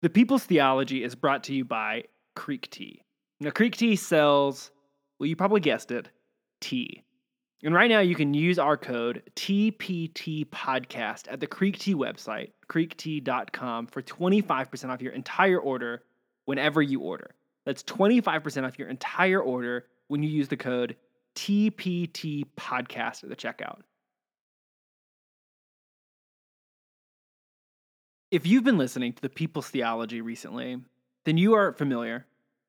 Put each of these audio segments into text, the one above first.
The People's Theology is brought to you by Creek Tea. Now, Creek Tea sells, well, you probably guessed it, tea. And right now, you can use our code TPT Podcast at the Creek Tea website, creektea.com, for 25% off your entire order whenever you order. That's 25% off your entire order when you use the code TPT Podcast at the checkout. If you've been listening to the People's Theology recently, then you are familiar,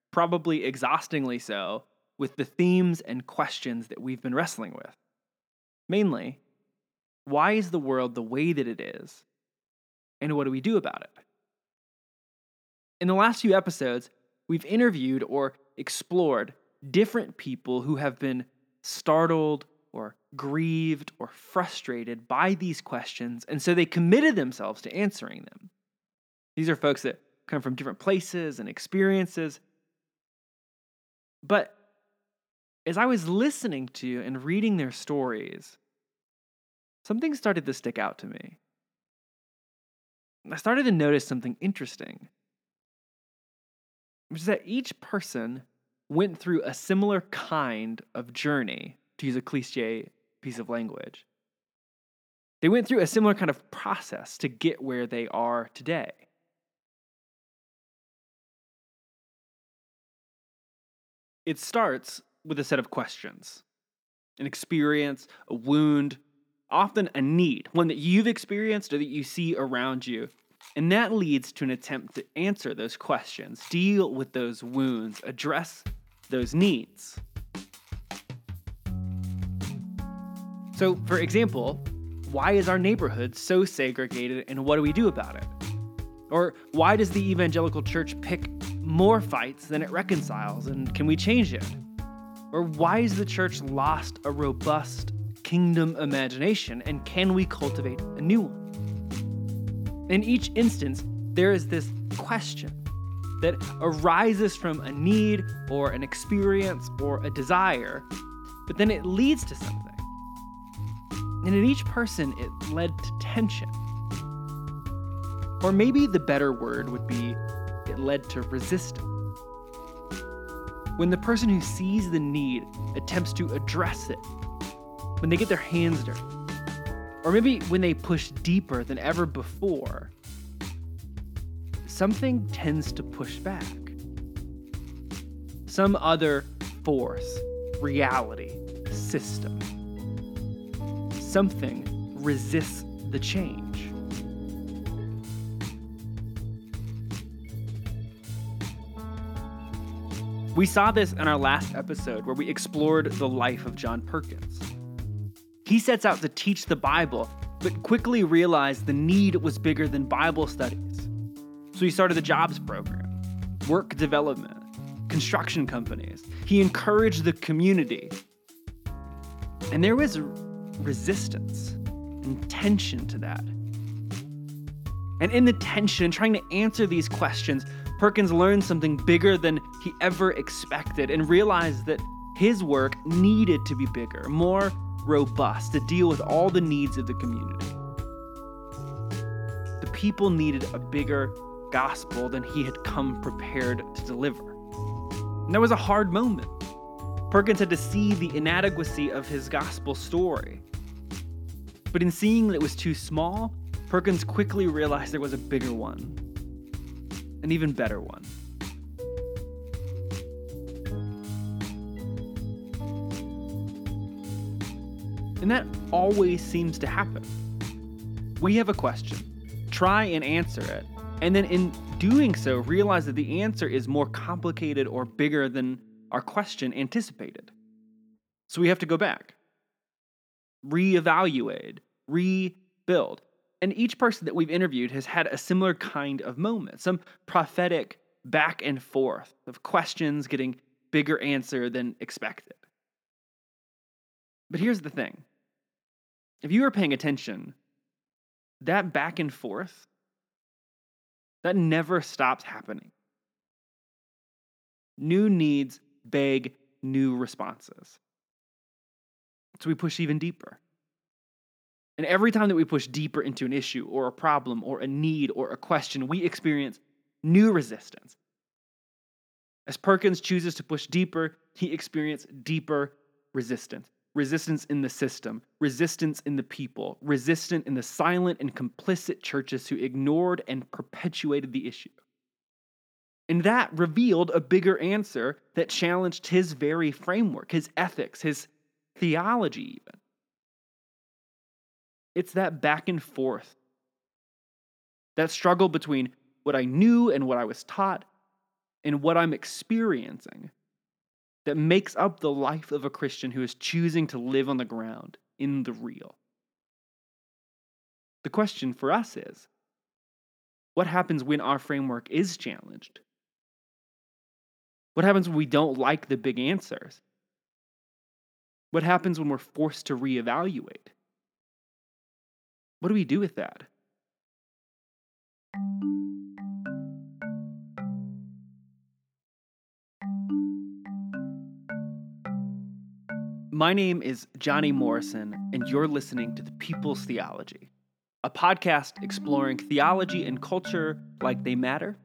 probably exhaustingly so, with the themes and questions that we've been wrestling with. Mainly, why is the world the way that it is? And what do we do about it? In the last few episodes, we've interviewed or explored different people who have been startled or grieved or frustrated by these questions, and so they committed themselves to answering them. These are folks that come from different places and experiences. But as I was listening to and reading their stories, something started to stick out to me. I started to notice something interesting, which is that each person went through a similar kind of journey to use a cliche piece of language. They went through a similar kind of process to get where they are today. It starts with a set of questions an experience, a wound, often a need, one that you've experienced or that you see around you. And that leads to an attempt to answer those questions, deal with those wounds, address those needs. So, for example, why is our neighborhood so segregated and what do we do about it? Or why does the evangelical church pick more fights than it reconciles and can we change it? Or why is the church lost a robust kingdom imagination and can we cultivate a new one? In each instance, there is this question that arises from a need or an experience or a desire, but then it leads to something. And in each person, it led to tension. Or maybe the better word would be it led to resistance. When the person who sees the need attempts to address it, when they get their hands dirty, or maybe when they push deeper than ever before, something tends to push back. Some other force, reality, system something resists the change. We saw this in our last episode where we explored the life of John Perkins. He sets out to teach the Bible, but quickly realized the need was bigger than Bible studies. So he started the jobs program, work development, construction companies. He encouraged the community. And there was resistance and tension to that. And in the tension, trying to answer these questions, Perkins learned something bigger than he ever expected and realized that his work needed to be bigger, more robust, to deal with all the needs of the community. The people needed a bigger gospel than he had come prepared to deliver. And that was a hard moment. Perkins had to see the inadequacy of his gospel story. But in seeing that it was too small, Perkins quickly realized there was a bigger one, an even better one. And that always seems to happen. We have a question, try and answer it, and then in doing so, realize that the answer is more complicated or bigger than our question anticipated. So we have to go back reevaluate, rebuild. And each person that we've interviewed has had a similar kind of moment, some prophetic back and forth of questions getting bigger answer than expected. But here's the thing if you are paying attention, that back and forth, that never stops happening. New needs beg new responses. So we push even deeper. And every time that we push deeper into an issue or a problem or a need or a question, we experience new resistance. As Perkins chooses to push deeper, he experiences deeper resistance. Resistance in the system, resistance in the people, resistance in the silent and complicit churches who ignored and perpetuated the issue. And that revealed a bigger answer that challenged his very framework, his ethics, his theology, even. It's that back and forth, that struggle between what I knew and what I was taught and what I'm experiencing that makes up the life of a Christian who is choosing to live on the ground in the real. The question for us is what happens when our framework is challenged? What happens when we don't like the big answers? What happens when we're forced to reevaluate? What do we do with that? My name is Johnny Morrison, and you're listening to The People's Theology, a podcast exploring theology and culture like they matter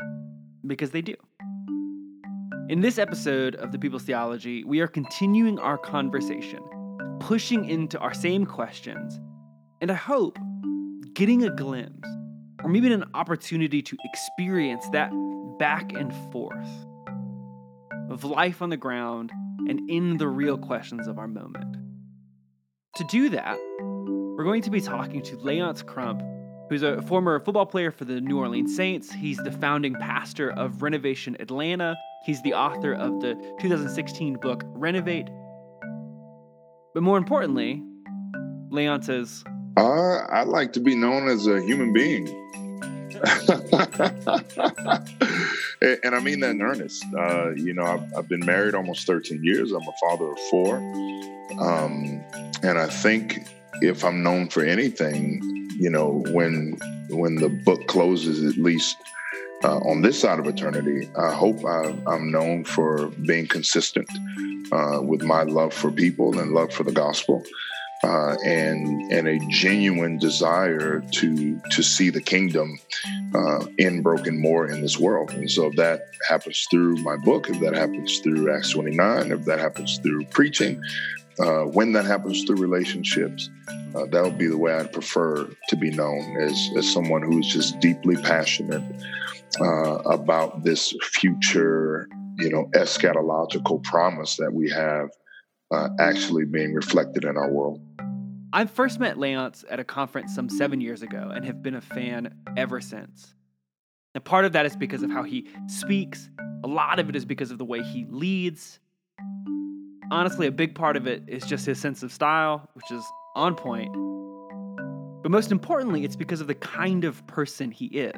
because they do. In this episode of The People's Theology, we are continuing our conversation, pushing into our same questions, and I hope getting a glimpse or maybe an opportunity to experience that back and forth of life on the ground and in the real questions of our moment. To do that, we're going to be talking to Leonce Crump, who's a former football player for the New Orleans Saints. He's the founding pastor of Renovation Atlanta. He's the author of the 2016 book Renovate. But more importantly, Leonce says, uh, I'd like to be known as a human being. and I mean that in earnest. Uh, you know, I've, I've, been married almost 13 years. I'm a father of four. Um, and I think if I'm known for anything, you know, when when the book closes, at least uh, on this side of eternity, I hope I, am known for being consistent uh, with my love for people and love for the gospel uh, and and a genuine desire to to see the kingdom uh, in broken more in this world. And so if that happens through my book, if that happens through Acts 29, if that happens through preaching, uh, when that happens through relationships, uh, that would be the way I'd prefer to be known as as someone who's just deeply passionate uh, about this future, you know, eschatological promise that we have uh, actually being reflected in our world. I first met Leonce at a conference some seven years ago and have been a fan ever since. And part of that is because of how he speaks, a lot of it is because of the way he leads. Honestly, a big part of it is just his sense of style, which is on point. But most importantly, it's because of the kind of person he is,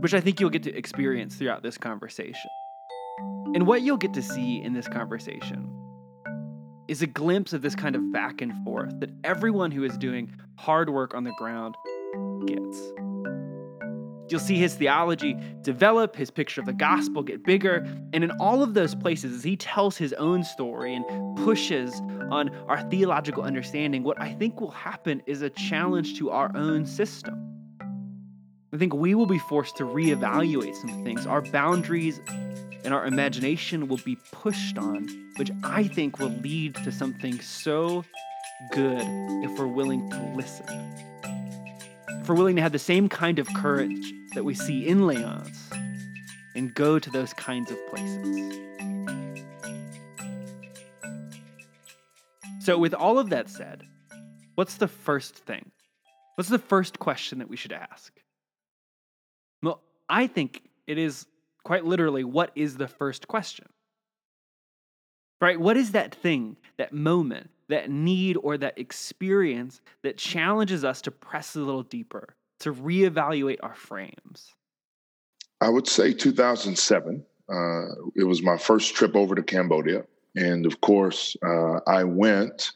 which I think you'll get to experience throughout this conversation. And what you'll get to see in this conversation is a glimpse of this kind of back and forth that everyone who is doing hard work on the ground gets. You'll see his theology develop, his picture of the gospel get bigger, and in all of those places, as he tells his own story and pushes on our theological understanding, what I think will happen is a challenge to our own system. I think we will be forced to reevaluate some things. Our boundaries and our imagination will be pushed on, which I think will lead to something so good if we're willing to listen. If we're willing to have the same kind of courage that we see in Leonce and go to those kinds of places. So, with all of that said, what's the first thing? What's the first question that we should ask? Well, I think it is quite literally, what is the first question? Right? What is that thing, that moment, that need, or that experience that challenges us to press a little deeper, to reevaluate our frames? I would say 2007. Uh, it was my first trip over to Cambodia. And of course, uh, I went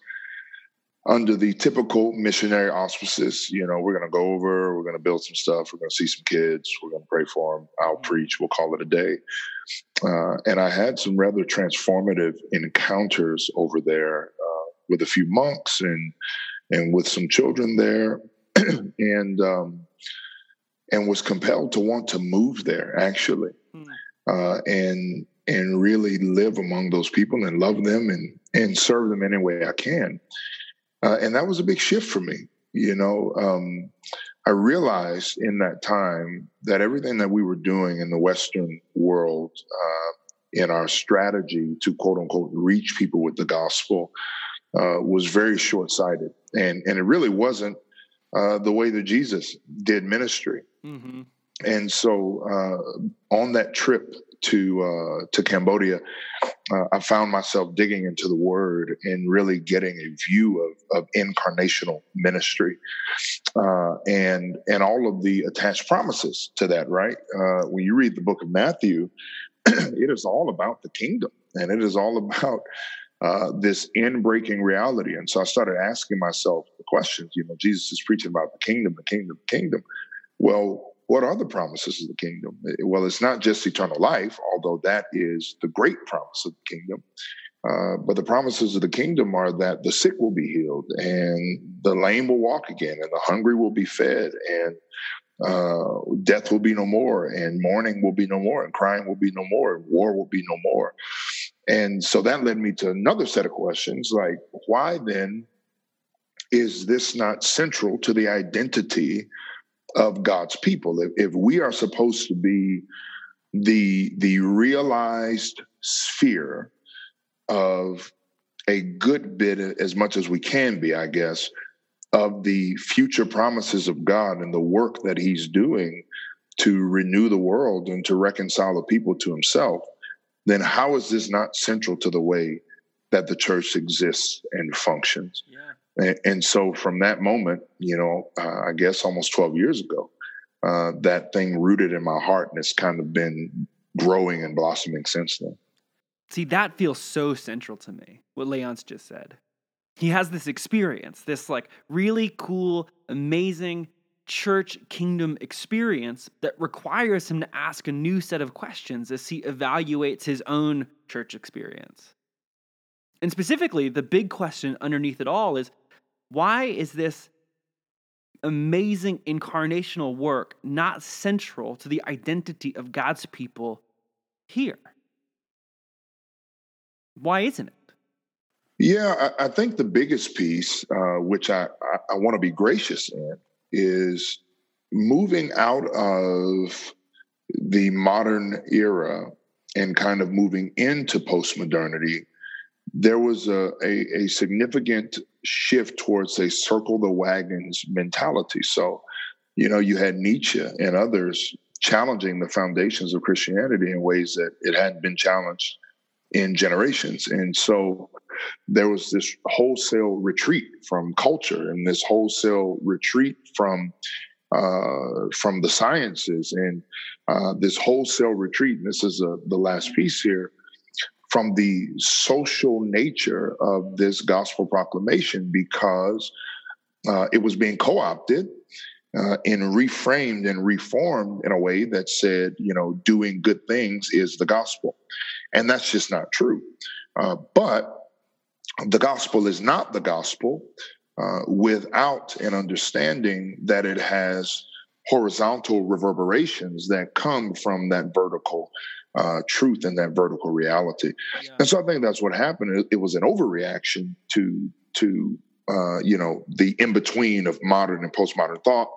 under the typical missionary auspices. You know, we're going to go over, we're going to build some stuff, we're going to see some kids, we're going to pray for them, I'll preach, we'll call it a day. Uh, and I had some rather transformative encounters over there uh, with a few monks and and with some children there, and um, and was compelled to want to move there actually, mm. uh, and and really live among those people and love them and and serve them any way I can. Uh, and that was a big shift for me. You know, um, I realized in that time that everything that we were doing in the Western world, uh, in our strategy to quote unquote reach people with the gospel, uh, was very short sighted. And, and it really wasn't uh, the way that Jesus did ministry. Mm-hmm. And so uh, on that trip to uh, to Cambodia, uh, I found myself digging into the Word and really getting a view of, of incarnational ministry, uh, and and all of the attached promises to that. Right uh, when you read the Book of Matthew, it is all about the kingdom, and it is all about uh, this in-breaking reality. And so I started asking myself the questions. You know, Jesus is preaching about the kingdom, the kingdom, the kingdom. Well, what are the promises of the kingdom? Eh, well, it's not just eternal life, although that is the great promise of the kingdom. Uh, but the promises of the kingdom are that the sick will be healed, and the lame will walk again, and the hungry will be fed, and uh, death will be no more, and mourning will be no more, and crying will be no more, and war will be no more. And so that led me to another set of questions like, why then is this not central to the identity of God's people. If, if we are supposed to be the the realized sphere of a good bit as much as we can be, I guess, of the future promises of God and the work that He's doing to renew the world and to reconcile the people to Himself, then how is this not central to the way that the church exists and functions? Yeah. And, so from that moment, you know, uh, I guess almost 12 years ago, uh, that thing rooted in my heart and it's kind of been growing and blossoming since then. See, that feels so central to me, what Leonce just said. He has this experience, this like really cool, amazing church kingdom experience that requires him to ask a new set of questions as he evaluates his own church experience. And specifically, the big question underneath it all is why is this amazing incarnational work not central to the identity of God's people here? Why isn't it? Yeah, I, I think the biggest piece, uh, which I, I, I want to be gracious in, is moving out of the modern era and kind of moving into postmodernity. There was a, a, a significant shift towards a circle the wagons mentality. So, you know, you had Nietzsche and others challenging the foundations of Christianity in ways that it hadn't been challenged in generations. And so there was this wholesale retreat from culture and this wholesale retreat from uh, from the sciences and uh, this wholesale retreat. And this is a, the last piece here from the social nature of this gospel proclamation because uh, it was being co opted uh, and reframed and reformed in a way that said, you know, doing good things is the gospel. And that's just not true. Uh, but the gospel is not the gospel uh, without an understanding that it has horizontal reverberations that come from that vertical uh, truth and that vertical reality. Yeah. And so I think that's what happened. It, it was an overreaction to to uh, you know the in between of modern and postmodern thought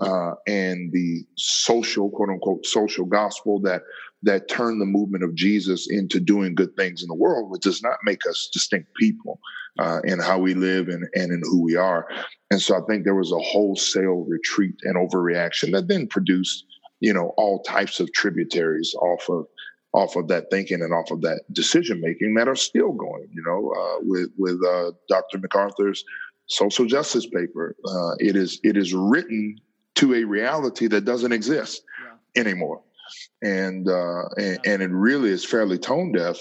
uh, and the social quote unquote social gospel that that turned the movement of Jesus into doing good things in the world, which does not make us distinct people uh, in how we live and, and in who we are. And so I think there was a wholesale retreat and overreaction that then produced, you know, all types of tributaries off of off of that thinking and off of that decision making that are still going. You know, uh, with with uh, Dr. MacArthur's social justice paper, uh, it is it is written to a reality that doesn't exist yeah. anymore, and, uh, and and it really is fairly tone deaf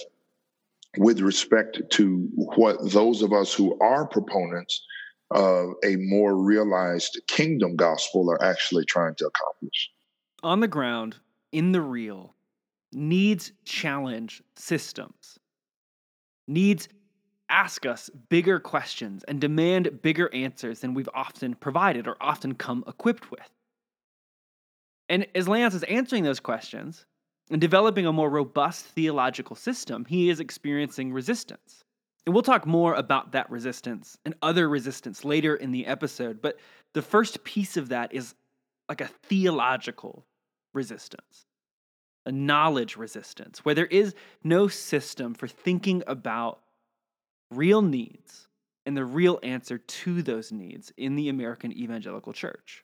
with respect to what those of us who are proponents of a more realized kingdom gospel are actually trying to accomplish. On the ground, in the real, needs challenge systems, needs ask us bigger questions and demand bigger answers than we've often provided or often come equipped with. And as Leonce is answering those questions and developing a more robust theological system, he is experiencing resistance. And we'll talk more about that resistance and other resistance later in the episode. But the first piece of that is like a theological resistance, a knowledge resistance, where there is no system for thinking about real needs and the real answer to those needs in the American evangelical church.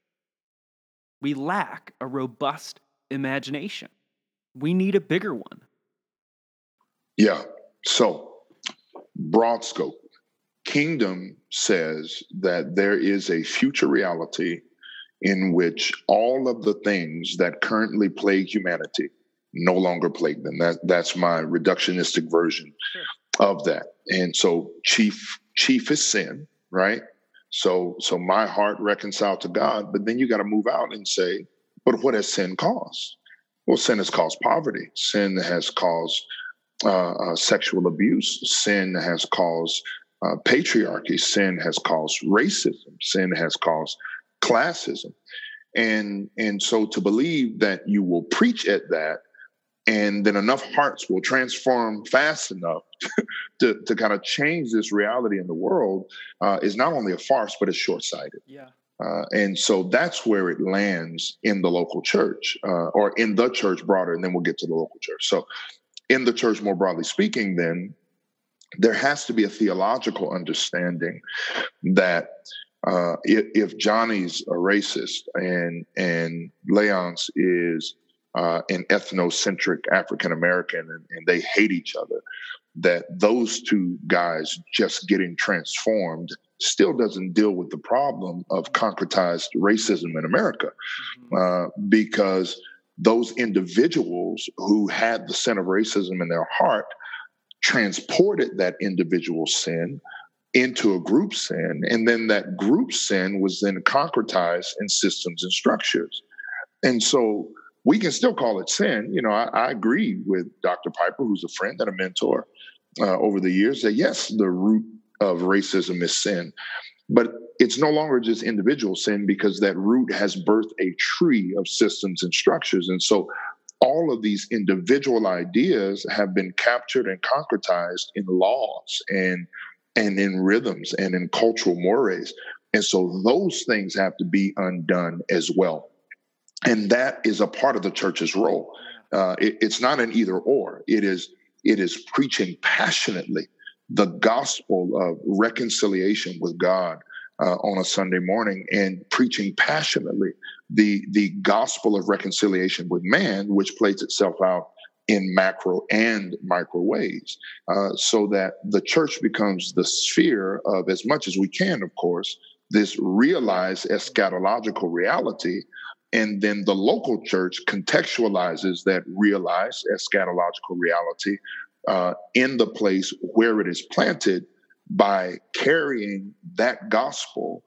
We lack a robust imagination. We need a bigger one. Yeah. So, broad scope. Kingdom says that there is a future reality in which all of the things that currently plague humanity no longer plague them. That that's my reductionistic version sure. of that. And so chief chief is sin, right? So so my heart reconciled to God, but then you got to move out and say, but what has sin caused? Well, sin has caused poverty. Sin has caused uh, uh, sexual abuse. Sin has caused uh, patriarchy. Sin has caused racism. Sin has caused classism. And and so to believe that you will preach at that and then enough hearts will transform fast enough to, to kind of change this reality in the world uh, is not only a farce but it's short-sighted. Yeah. Uh, and so that's where it lands in the local church uh, or in the church broader and then we'll get to the local church. So in the church more broadly speaking then there has to be a theological understanding that uh, if, if, Johnny's a racist and and Leonce is uh, an ethnocentric African American and, and, they hate each other, that those two guys just getting transformed still doesn't deal with the problem of concretized racism in America, mm-hmm. uh, because those individuals who had the sin of racism in their heart transported that individual sin into a group sin. And then that group sin was then concretized in systems and structures. And so we can still call it sin. You know, I, I agree with Dr. Piper, who's a friend and a mentor uh, over the years, that yes, the root of racism is sin. But it's no longer just individual sin because that root has birthed a tree of systems and structures. And so all of these individual ideas have been captured and concretized in laws and and in rhythms and in cultural mores. And so those things have to be undone as well. And that is a part of the church's role. Uh, it, it's not an either or. It is it is preaching passionately the gospel of reconciliation with God uh, on a Sunday morning and preaching passionately the the gospel of reconciliation with man, which plays itself out in macro and micro ways, uh, so that the church becomes the sphere of, as much as we can, of course, this realized eschatological reality. And then the local church contextualizes that realized eschatological reality uh, in the place where it is planted by carrying that gospel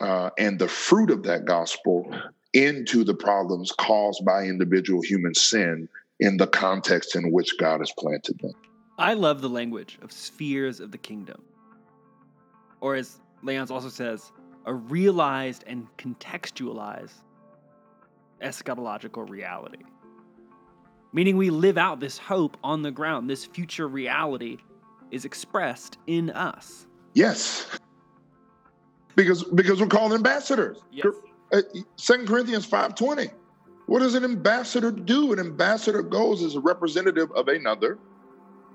uh, and the fruit of that gospel into the problems caused by individual human sin in the context in which God has planted them. I love the language of spheres of the kingdom. Or as Leonce also says, a realized and contextualized eschatological reality. Meaning we live out this hope on the ground, this future reality is expressed in us. Yes. Because because we're called ambassadors. Yes. Uh, Second Corinthians 5:20. What does an ambassador do? An ambassador goes as a representative of another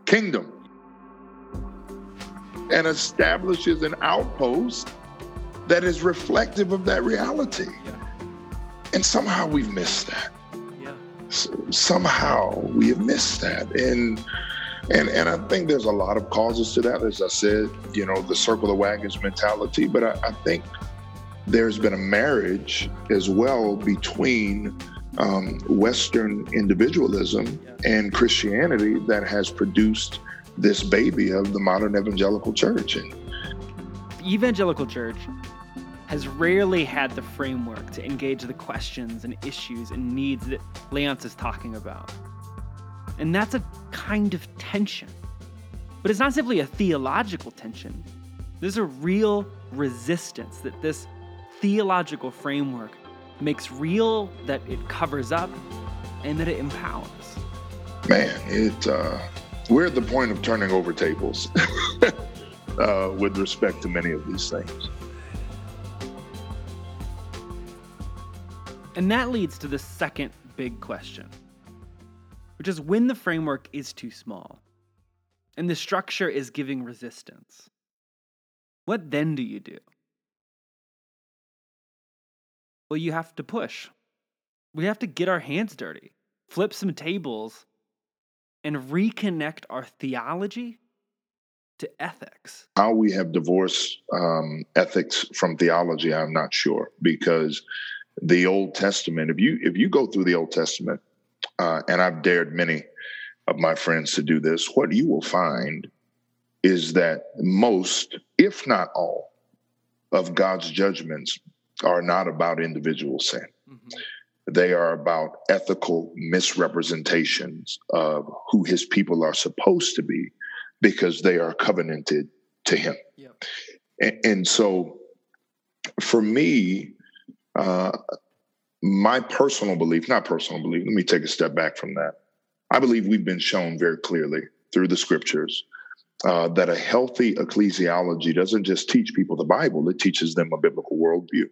kingdom and establishes an outpost that is reflective of that reality. Yeah. And somehow we've missed that. Yeah. somehow we have missed that. And and and I think there's a lot of causes to that. As I said, you know, the circle the wagons mentality. But I, I think there's been a marriage as well between um, Western individualism and Christianity that has produced this baby of the modern evangelical church. And evangelical church has rarely had the framework to engage the questions and issues and needs that Leonce is talking about. And that's a kind of tension. But it's not simply a theological tension. There's a real resistance that this theological framework makes real, that it covers up, and that it empowers. Man, it uh, we're at the point of turning over tables uh, with respect to many of these things. And that leads to the second big question, which is when the framework is too small and the structure is giving resistance. What then do you do? Well, you have to push. We have to get our hands dirty, flip some tables, and reconnect our theology to ethics. How we have divorced um, ethics from theology, I'm not sure, because the Old Testament, if you if you go through the Old Testament, uh, and I've dared many of my friends to do this, what you will find is that most, if not all, of God's judgments are not about individual sin. Mm-hmm. They are about ethical misrepresentations of who his people are supposed to be because they are covenanted to him. Yep. And, and, so for me, uh, my personal belief, not personal belief, let me take a step back from that. I believe we've been shown very clearly through the scriptures uh, that a healthy ecclesiology doesn't just teach people the Bible, it teaches them a biblical worldview.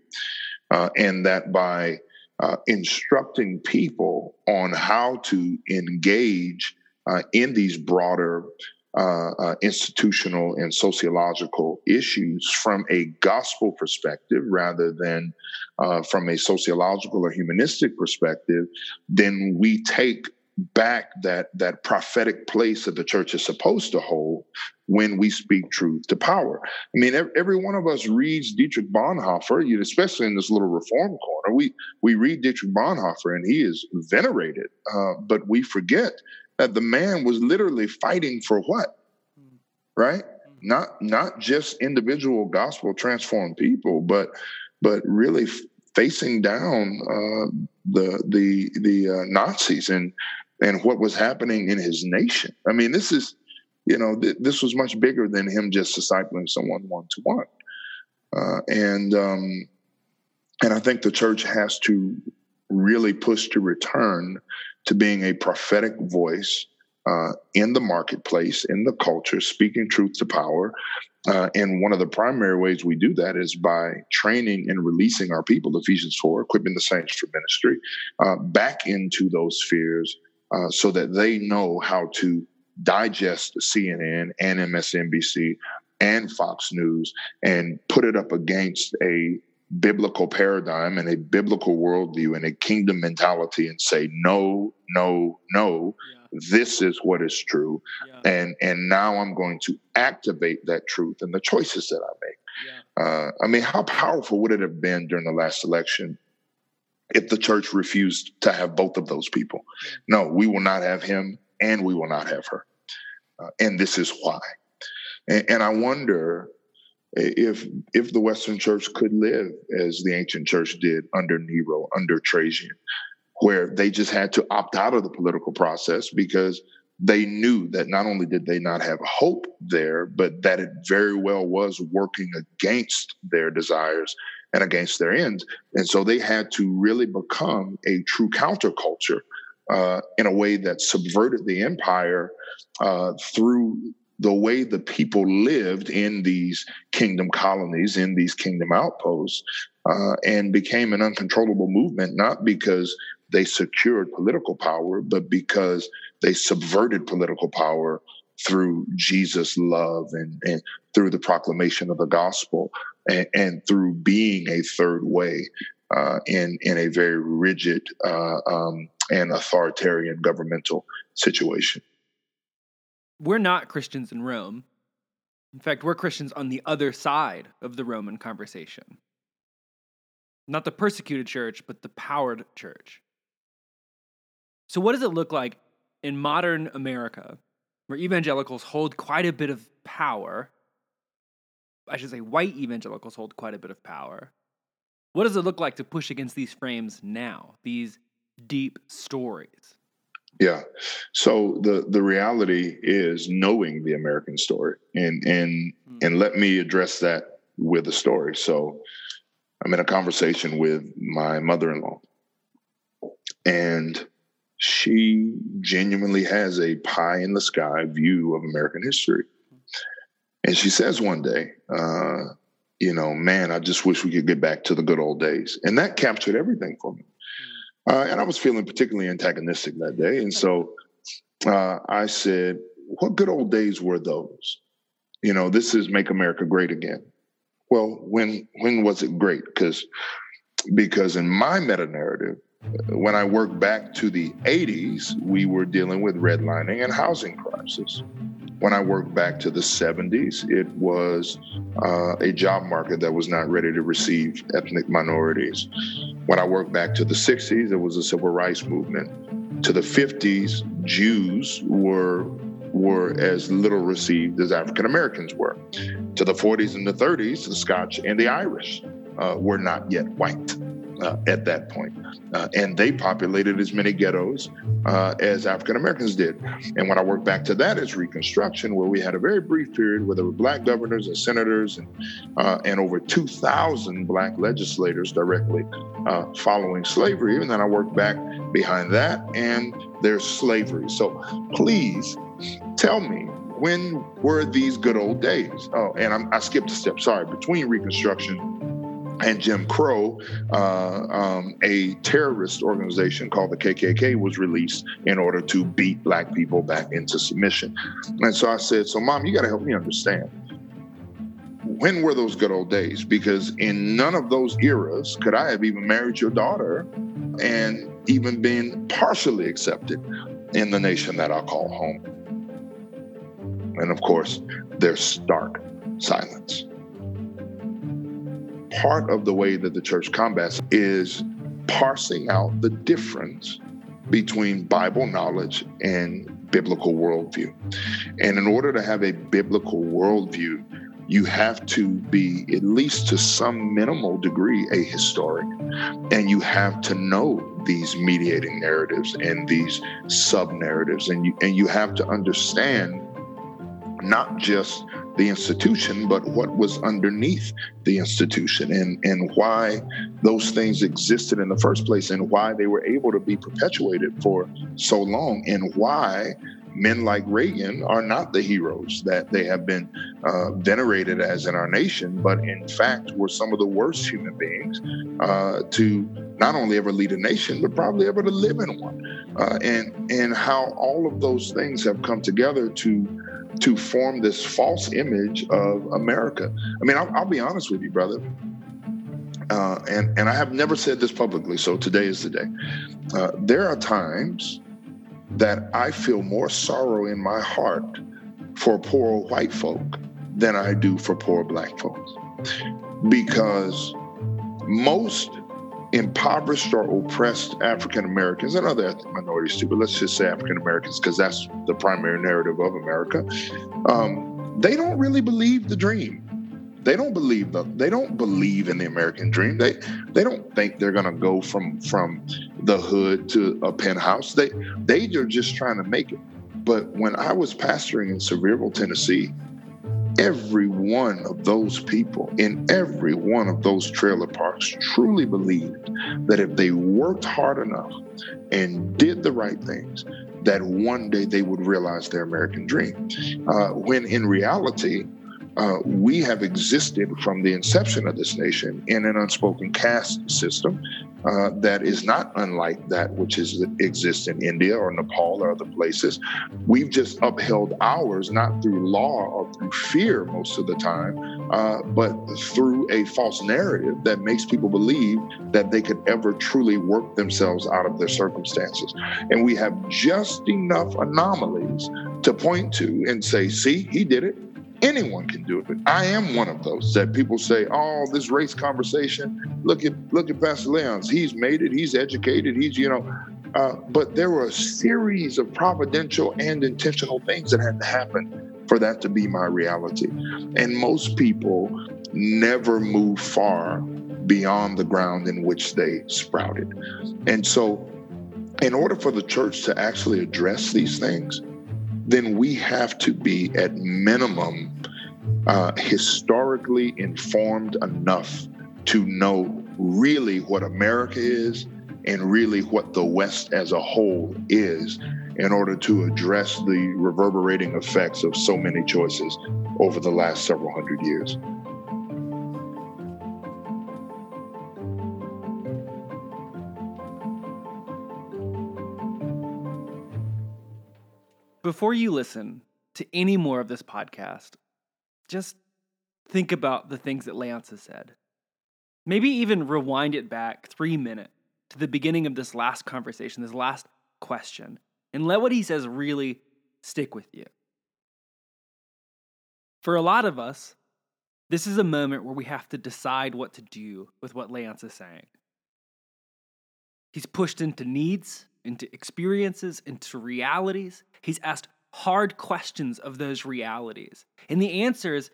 Uh, and that by uh, instructing people on how to engage uh, in these broader uh, uh, institutional and sociological issues from a gospel perspective rather than uh, from a sociological or humanistic perspective, then we take back that that prophetic place that the church is supposed to hold when we speak truth to power. I mean, every, one of us reads Dietrich Bonhoeffer, especially in this little reform corner. We we read Dietrich Bonhoeffer, and he is venerated, uh, but we forget that the man was literally fighting for what, right? Not not just individual gospel transformed people, but but really facing down uh, the the the uh, Nazis and and what was happening in his nation. I mean, this is, you know, th- this was much bigger than him just discipling someone one to one. And um, and I think the church has to really push to return to being a prophetic voice uh, in the marketplace, in the culture, speaking truth to power. Uh, and one of the primary ways we do that is by training and releasing our people, Ephesians 4, equipping the saints for ministry, uh, back into those spheres uh, so that they know how to digest CNN and MSNBC and Fox News and put it up against a biblical paradigm and a biblical worldview and a kingdom mentality and say no no no yeah. this is what is true yeah. and and now i'm going to activate that truth and the choices that i make yeah. uh, i mean how powerful would it have been during the last election if the church refused to have both of those people. No, we will not have him and we will not have her. Uh, and this is why. And, and, I wonder if if the Western Church could live as the ancient church did under Nero, under Trajan, where they just had to opt out of the political process because they knew that not only did they not have hope there, but that it very well was working against their desires and against their ends. And so they had to really become a true counterculture uh, in a way that subverted the empire uh, through the way the people lived in these kingdom colonies, in these kingdom outposts, uh, and became an uncontrollable movement, not because they secured political power, but because they subverted political power through Jesus' love and, and through the proclamation of the gospel and, and through being a third way uh, in in a very rigid uh, um, and authoritarian governmental situation. We're not Christians in Rome. In fact, we're Christians on the other side of the Roman conversation. Not the persecuted church, but the powered church. So, what does it look like in modern America, where evangelicals hold quite a bit of power I should say, white evangelicals hold quite a bit of power. What does it look like to push against these frames now, these deep stories? Yeah. So the the reality is knowing the American story, and and mm-hmm. and let me address that with a story. So I'm in a conversation with my mother in law, and she genuinely has a pie in the sky view of American history. And she says one day, uh, you know, man, I just wish we could get back to the good old days. And that captured everything for me. Uh, and I was feeling particularly antagonistic that day. And so uh, I said, what good old days were those? You know, this is Make America Great Again. Well, when when was it great? Because because in my meta narrative, when I work back to the 80s, we were dealing with redlining and housing crisis. When I work back to the 70s, it was uh, a job market that was not ready to receive ethnic minorities. When I work back to the 60s, it was a civil rights movement. To the 50s, Jews were were as little received as African Americans were. To the 40s and the 30s, the Scotch and the Irish uh, were not yet white uh, at that point. Uh, and they populated as many ghettos uh, as African Americans did. And when I work back to that as Reconstruction, where we had a very brief period where there were black governors and senators and, uh, and over 2,000 black legislators directly uh, following slavery. And then I work back behind that, and there's slavery. So please tell me when were these good old days? Oh, and I'm, i skipped a step. Sorry. Between Reconstruction and Jim Crow, uh, um, a terrorist organization called the KKK was released in order to beat black people back into submission. And so I said, So, mom, you got to help me understand. When were those good old days? Because in none of those eras could I have even married your daughter and even been partially accepted in the nation that I call home. And of course, there's stark silence part of the way that the church combats is parsing out the difference between Bible knowledge and biblical worldview. And in order to have a biblical worldview, you have to be, at least to some minimal degree, a historic. And you have to know these mediating narratives and these sub narratives. And you, and you have to understand not just the institution, but what was underneath the institution and, and why those things existed in the first place and why they were able to be perpetuated for so long and why men like Reagan are not the heroes that they have been uh, venerated as in our nation, but in fact were some of the worst human beings uh, to not only ever lead a nation, but probably ever to live in one. Uh, and and how all of those things have come together to to form this false image of America. I mean, I'll, I'll be honest with you, brother. Uh, and and I have never said this publicly, so today is the day. Uh, there are times that I feel more sorrow in my heart for poor white folk than I do for poor black folks, because most impoverished or oppressed African Americans and other ethnic minorities too, but let's just say African Americans because that's the primary narrative of America. Um, they don't really believe the dream. They don't believe the they don't believe in the American dream. They they don't think they're gonna go from from the hood to a penthouse. They they are just trying to make it. But when I was pastoring in Sevierville, Tennessee, every one of those people in every one of those trailer parks truly believed that if they worked hard enough and did the right things, that one day they would realize their American dream. Uh, when in reality, uh, we have existed from the inception of this nation in an unspoken caste system uh, that is not unlike that which is exists in India or Nepal or other places. We've just upheld ours not through law or through fear most of the time, uh, but through a false narrative that makes people believe that they could ever truly work themselves out of their circumstances. And we have just enough anomalies to point to and say, "See, he did it." Anyone can do it. But I am one of those that people say, "Oh, this race conversation. Look at look at Pastor Leonce. He's made it. He's educated. He's you know." Uh, but there were a series of providential and intentional things that had to happen for that to be my reality. And most people never move far beyond the ground in which they sprouted. And so, in order for the church to actually address these things, then we have to be at minimum uh, historically informed enough to know really what America is and really what the West as a whole is in order to address the reverberating effects of so many choices over the last several hundred years. Before you listen to any more of this podcast, just think about the things that Leonce has said. Maybe even rewind it back three minutes to the beginning of this last conversation, this last question, and let what he says really stick with you. For a lot of us, this is a moment where we have to decide what to do with what Leonce is saying. He's pushed into needs, into experiences, into realities. He's asked hard questions of those realities. And the answers,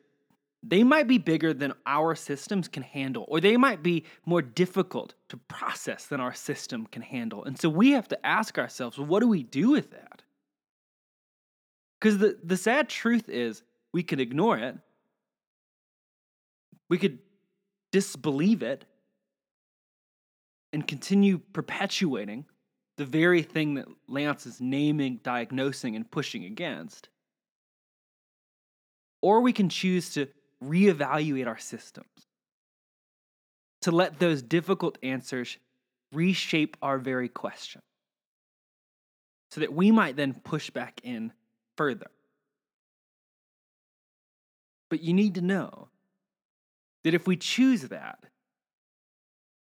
they might be bigger than our systems can handle, or they might be more difficult to process than our system can handle. And so we have to ask ourselves, well, what do we do with that? Because the, the sad truth is, we can ignore it, we could disbelieve it, and continue perpetuating the very thing that Leonce is naming, diagnosing, and pushing against. Or we can choose to reevaluate our systems, to let those difficult answers reshape our very question, so that we might then push back in further. But you need to know that if we choose that,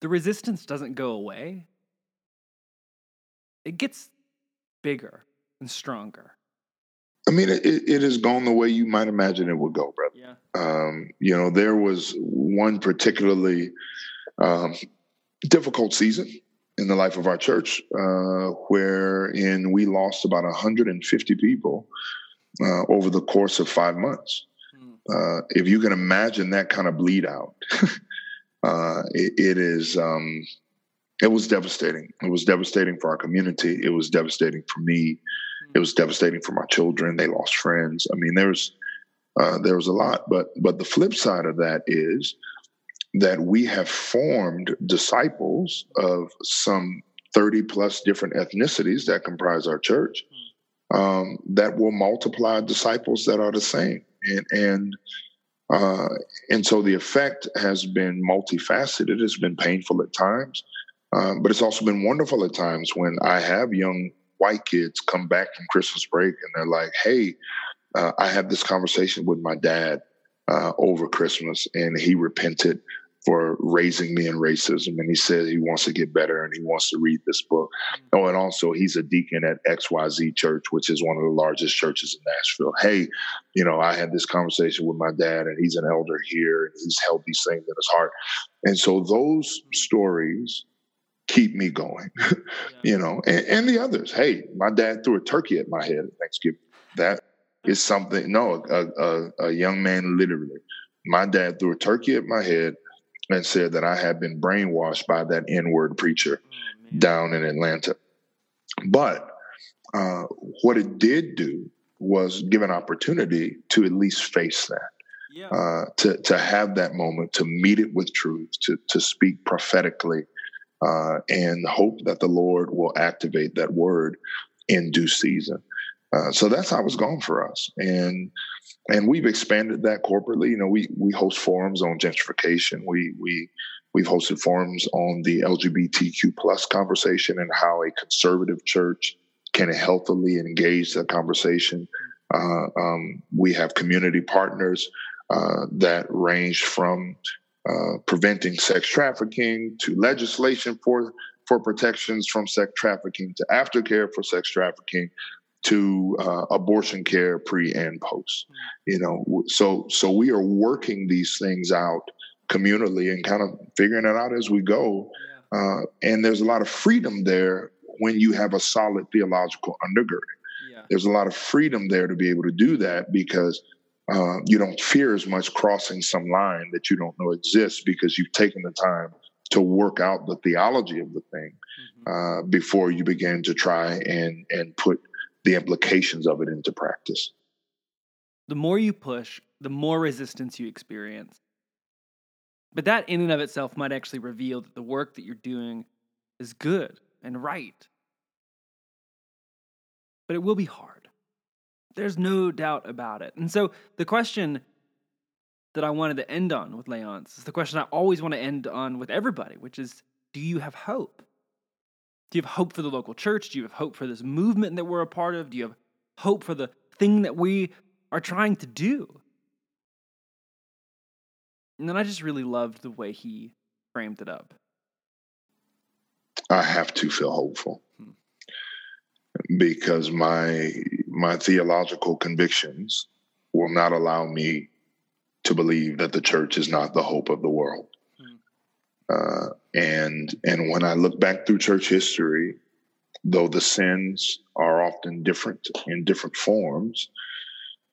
the resistance doesn't go away it gets bigger and stronger. I mean, it, it has gone the way you might imagine it would go, brother. Yeah. Um, you know, there was one particularly um, difficult season in the life of our church, uh, wherein we lost about 150 people uh, over the course of five months. Hmm. Uh, if you can imagine that kind of bleed out, uh, it, it is um, it was devastating. It was devastating for our community. It was devastating for me. It was devastating for my children. They lost friends. I mean, there was uh, there was a lot. But but the flip side of that is that we have formed disciples of some thirty plus different ethnicities that comprise our church. Um, that will multiply disciples that are the same, and and uh, and so the effect has been multifaceted. It's been painful at times. Um, but it's also been wonderful at times when I have young white kids come back from Christmas break and they're like, hey, uh, I had this conversation with my dad uh, over Christmas and he repented for raising me in racism. And he said he wants to get better and he wants to read this book. Mm-hmm. Oh, and also he's a deacon at XYZ Church, which is one of the largest churches in Nashville. Hey, you know, I had this conversation with my dad and he's an elder here and he's held these things in his heart. And so those mm-hmm. stories keep me going, yeah. you know, and, and, the others. Hey, my dad threw a turkey at my head at Thanksgiving. That is something, no, a, a, a young man literally. My dad threw a turkey at my head and said that I had been brainwashed by that N word preacher oh, down in Atlanta. But uh, what it did do was give an opportunity to at least face that. Yeah. Uh, to to have that moment, to meet it with truth, to to speak prophetically, uh, and hope that the Lord will activate that word in due season. Uh, so that's how it's gone for us, and and we've expanded that corporately. You know, we we host forums on gentrification. We we we've hosted forums on the LGBTQ plus conversation and how a conservative church can healthily engage that conversation. Uh, um, we have community partners uh, that range from uh, preventing sex trafficking to legislation for for protections from sex trafficking to aftercare for sex trafficking to uh, abortion care pre and post mm-hmm. you know so so we are working these things out communally and kind of figuring it out as we go uh, and there's a lot of freedom there when you have a solid theological undergirding yeah. there's a lot of freedom there to be able to do that because uh, you don't fear as much crossing some line that you don't know exists because you've taken the time to work out the theology of the thing mm-hmm. uh, before you begin to try and and put the implications of it into practice. The more you push, the more resistance you experience. But that in and of itself might actually reveal that the work that you're doing is good and right. But it will be hard. There's no doubt about it. And so the question that I wanted to end on with Leonce is the question I always want to end on with everybody, which is do you have hope? Do you have hope for the local church? Do you have hope for this movement that we're a part of? Do you have hope for the thing that we are trying to do? And then I just really loved the way he framed it up. I have to feel hopeful hmm. because my my theological convictions will not allow me to believe that the church is not the hope of the world. Hmm. Uh, and and when I look back through church history, though the sins are often different in different forms,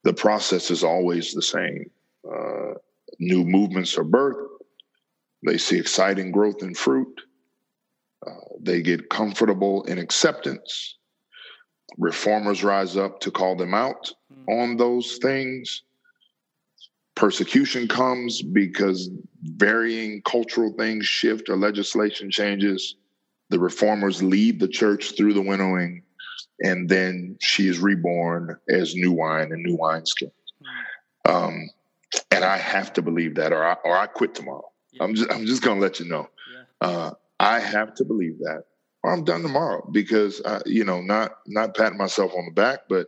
the process is always the same. Uh, new movements are birthed. They see exciting growth and fruit. Uh, they get comfortable in acceptance. Reformers rise up to call them out mm. on those things. Persecution comes because varying cultural things shift or legislation changes. The reformers lead the church through the winnowing, and then she is reborn as new wine and new wineskins. Mm. Um, and I have to believe that, or I, or I quit tomorrow. Yeah. I'm just I'm just gonna let you know. Yeah. Uh, I have to believe that, or I'm done tomorrow because uh, you know not not patting myself on the back, but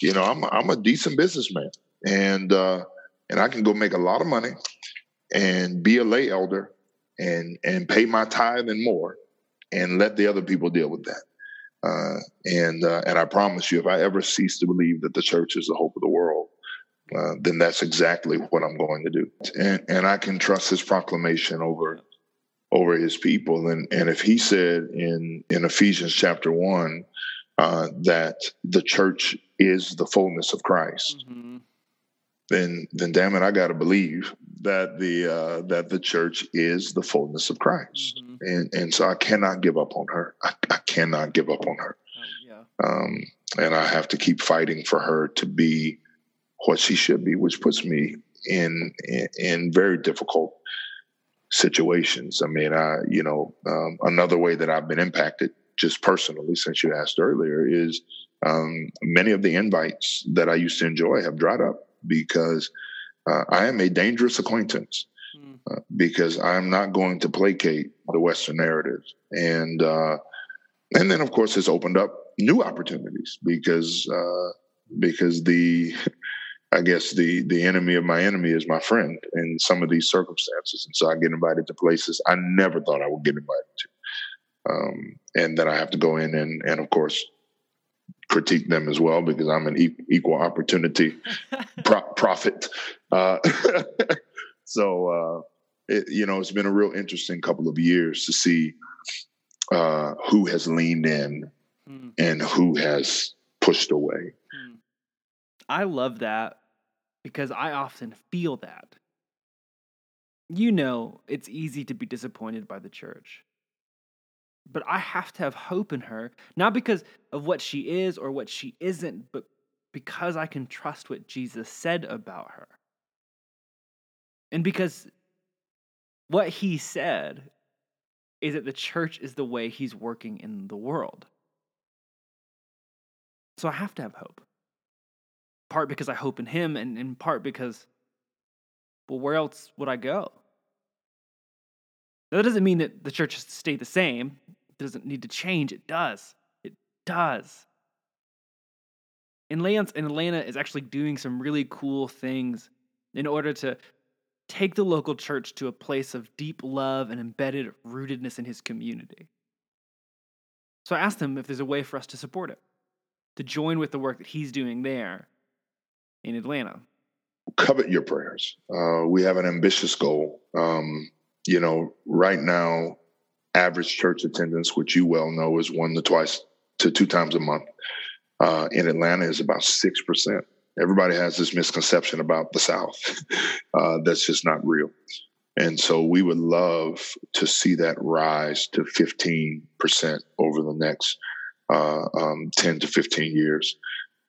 you know I'm I'm a decent businessman, and uh, and I can go make a lot of money, and be a lay elder, and and pay my tithe and more, and let the other people deal with that. Uh, and uh, and I promise you, if I ever cease to believe that the church is the hope of the world, uh, then that's exactly what I'm going to do. And, and I can trust his proclamation over over his people. And and if he said in in Ephesians chapter one uh, that the church is the fullness of Christ, mm-hmm. then then damn it, I got to believe that the uh, that the church is the fullness of Christ. Mm-hmm. And and so I cannot give up on her. I, I cannot give up on her. Oh, yeah. Um, and I have to keep fighting for her to be what she should be, which puts me in in, in very difficult situations. I mean, I you know um, another way that I've been impacted just personally, since you asked earlier, is um, many of the invites that I used to enjoy have dried up because uh, I am a dangerous acquaintance. Hmm. Uh, because I'm not going to placate the Western narrative, and uh, and then of course it's opened up new opportunities because uh, because the I guess the the enemy of my enemy is my friend in some of these circumstances, and so I get invited to places I never thought I would get invited to, um, and then I have to go in and and of course critique them as well because I'm an e- equal opportunity pro- prophet. Uh, so uh, it, you know, it's been a real interesting couple of years to see uh, who has leaned in mm. and who has pushed away. Hmm. I love that because I often feel that. You know, it's easy to be disappointed by the church. But I have to have hope in her, not because of what she is or what she isn't, but because I can trust what Jesus said about her. And because what he said is that the church is the way he's working in the world. So I have to have hope part because I hope in him, and in part because, well, where else would I go? Now, that doesn't mean that the church has to stay the same. It doesn't need to change. It does. It does. And Leonce in Atlanta is actually doing some really cool things in order to take the local church to a place of deep love and embedded rootedness in his community. So I asked him if there's a way for us to support it, to join with the work that he's doing there, in Atlanta? Covet your prayers. Uh, we have an ambitious goal. Um, you know, right now, average church attendance, which you well know, is one to twice to two times a month. Uh, in Atlanta, is about six percent. Everybody has this misconception about the South uh, that's just not real. And so we would love to see that rise to 15% over the next uh, um, 10 to 15 years.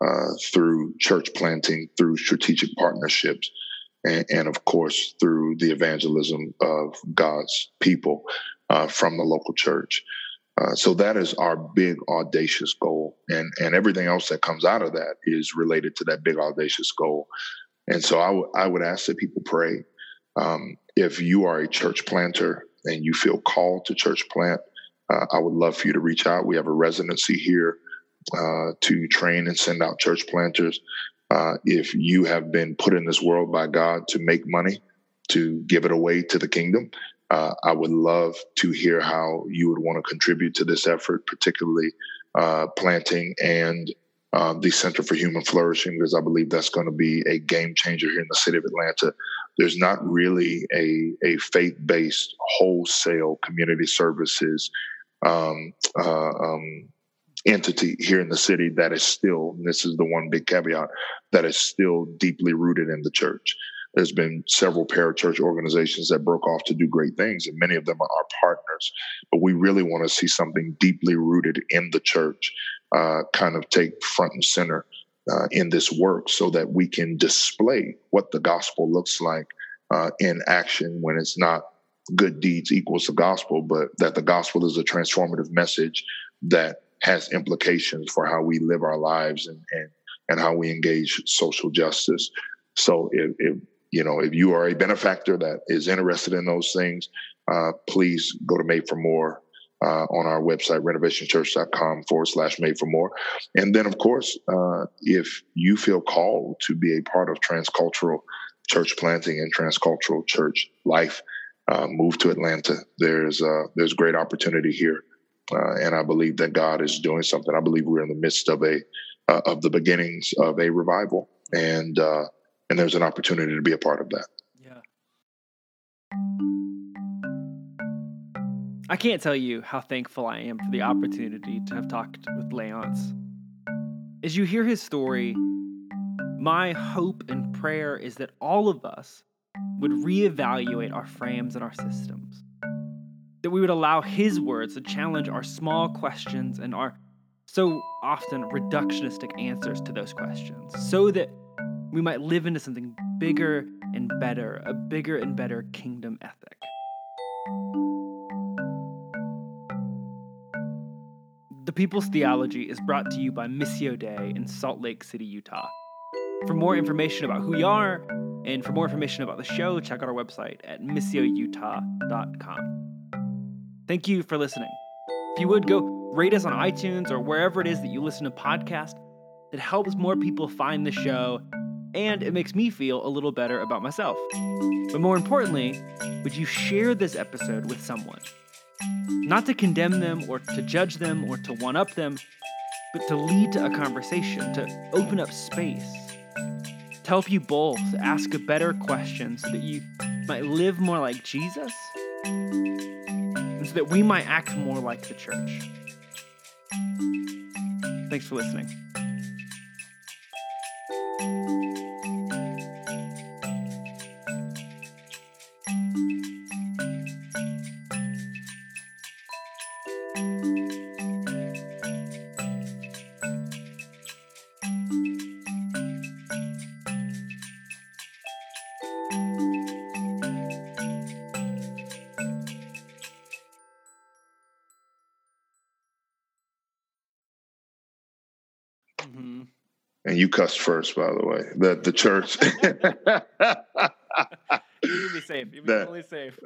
Uh, through church planting, through strategic partnerships. and, and of course through the evangelism of God's people uh, from the local church. Uh, so that is our big audacious goal, and and everything else that comes out of that is related to that big audacious goal. And so I, w- I would ask that people pray. Um, if you are a church planter and you feel called to church plant, uh, I would love for you to reach out. We have a residency here uh, to train and send out church planters. Uh, if you have been put in this world by God to make money, to give it away to the kingdom, uh, I would love to hear how you would want to contribute to this effort, particularly uh, planting and um, the Center for Human Flourishing, because I believe that's going to be a game changer here in the city of Atlanta. There's not really a, a faith based wholesale community services um, uh, um, entity here in the city that is still, this is the one big caveat, that is still deeply rooted in the church. There's been several parachurch organizations that broke off to do great things, and many of them are our partners. But we really want to see something deeply rooted in the church uh, kind of take front and center uh, in this work so that we can display what the gospel looks like uh, in action when it's not good deeds equals the gospel, but that the gospel is a transformative message that has implications for how we live our lives and and, and how we engage social justice. So if, if you know if you are a benefactor that is interested in those things, uh, please go to Made for More uh, on our website, renovationchurch.com forward slash made for more. And then, of course, uh, if you feel called to be a part of transcultural church planting and transcultural church life, uh, move to Atlanta. There's uh, there's great opportunity here, uh, and I believe that God is doing something. I believe we're in the midst of a uh, of the beginnings of a revival, and uh, and there's an opportunity to be a part of that. Yeah. I can't tell you how thankful I am for the opportunity to have talked with Leonce. As you hear his story, my hope and prayer is that all of us would reevaluate our frames and our systems. That we would allow his words to challenge our small questions and our so often reductionistic answers to those questions, so that we might live into something bigger and better, a bigger and better kingdom ethic. The People's Theology is brought to you by Missio Dei in Salt Lake City, Utah. For more information about who we are and for more information about the show, check out our website at missioutah.com. Thank you for listening. If you would go rate us on iTunes or wherever it is that you listen to podcasts, it helps more people find the show and it makes me feel a little better about myself. But more importantly, would you share this episode with someone? Not to condemn them or to judge them or to one up them, but to lead to a conversation, to open up space, to help you both ask a better question so that you might live more like Jesus that we might act more like the church. Thanks for listening. And you cussed first, by the way. The the church. you be safe. You be totally safe.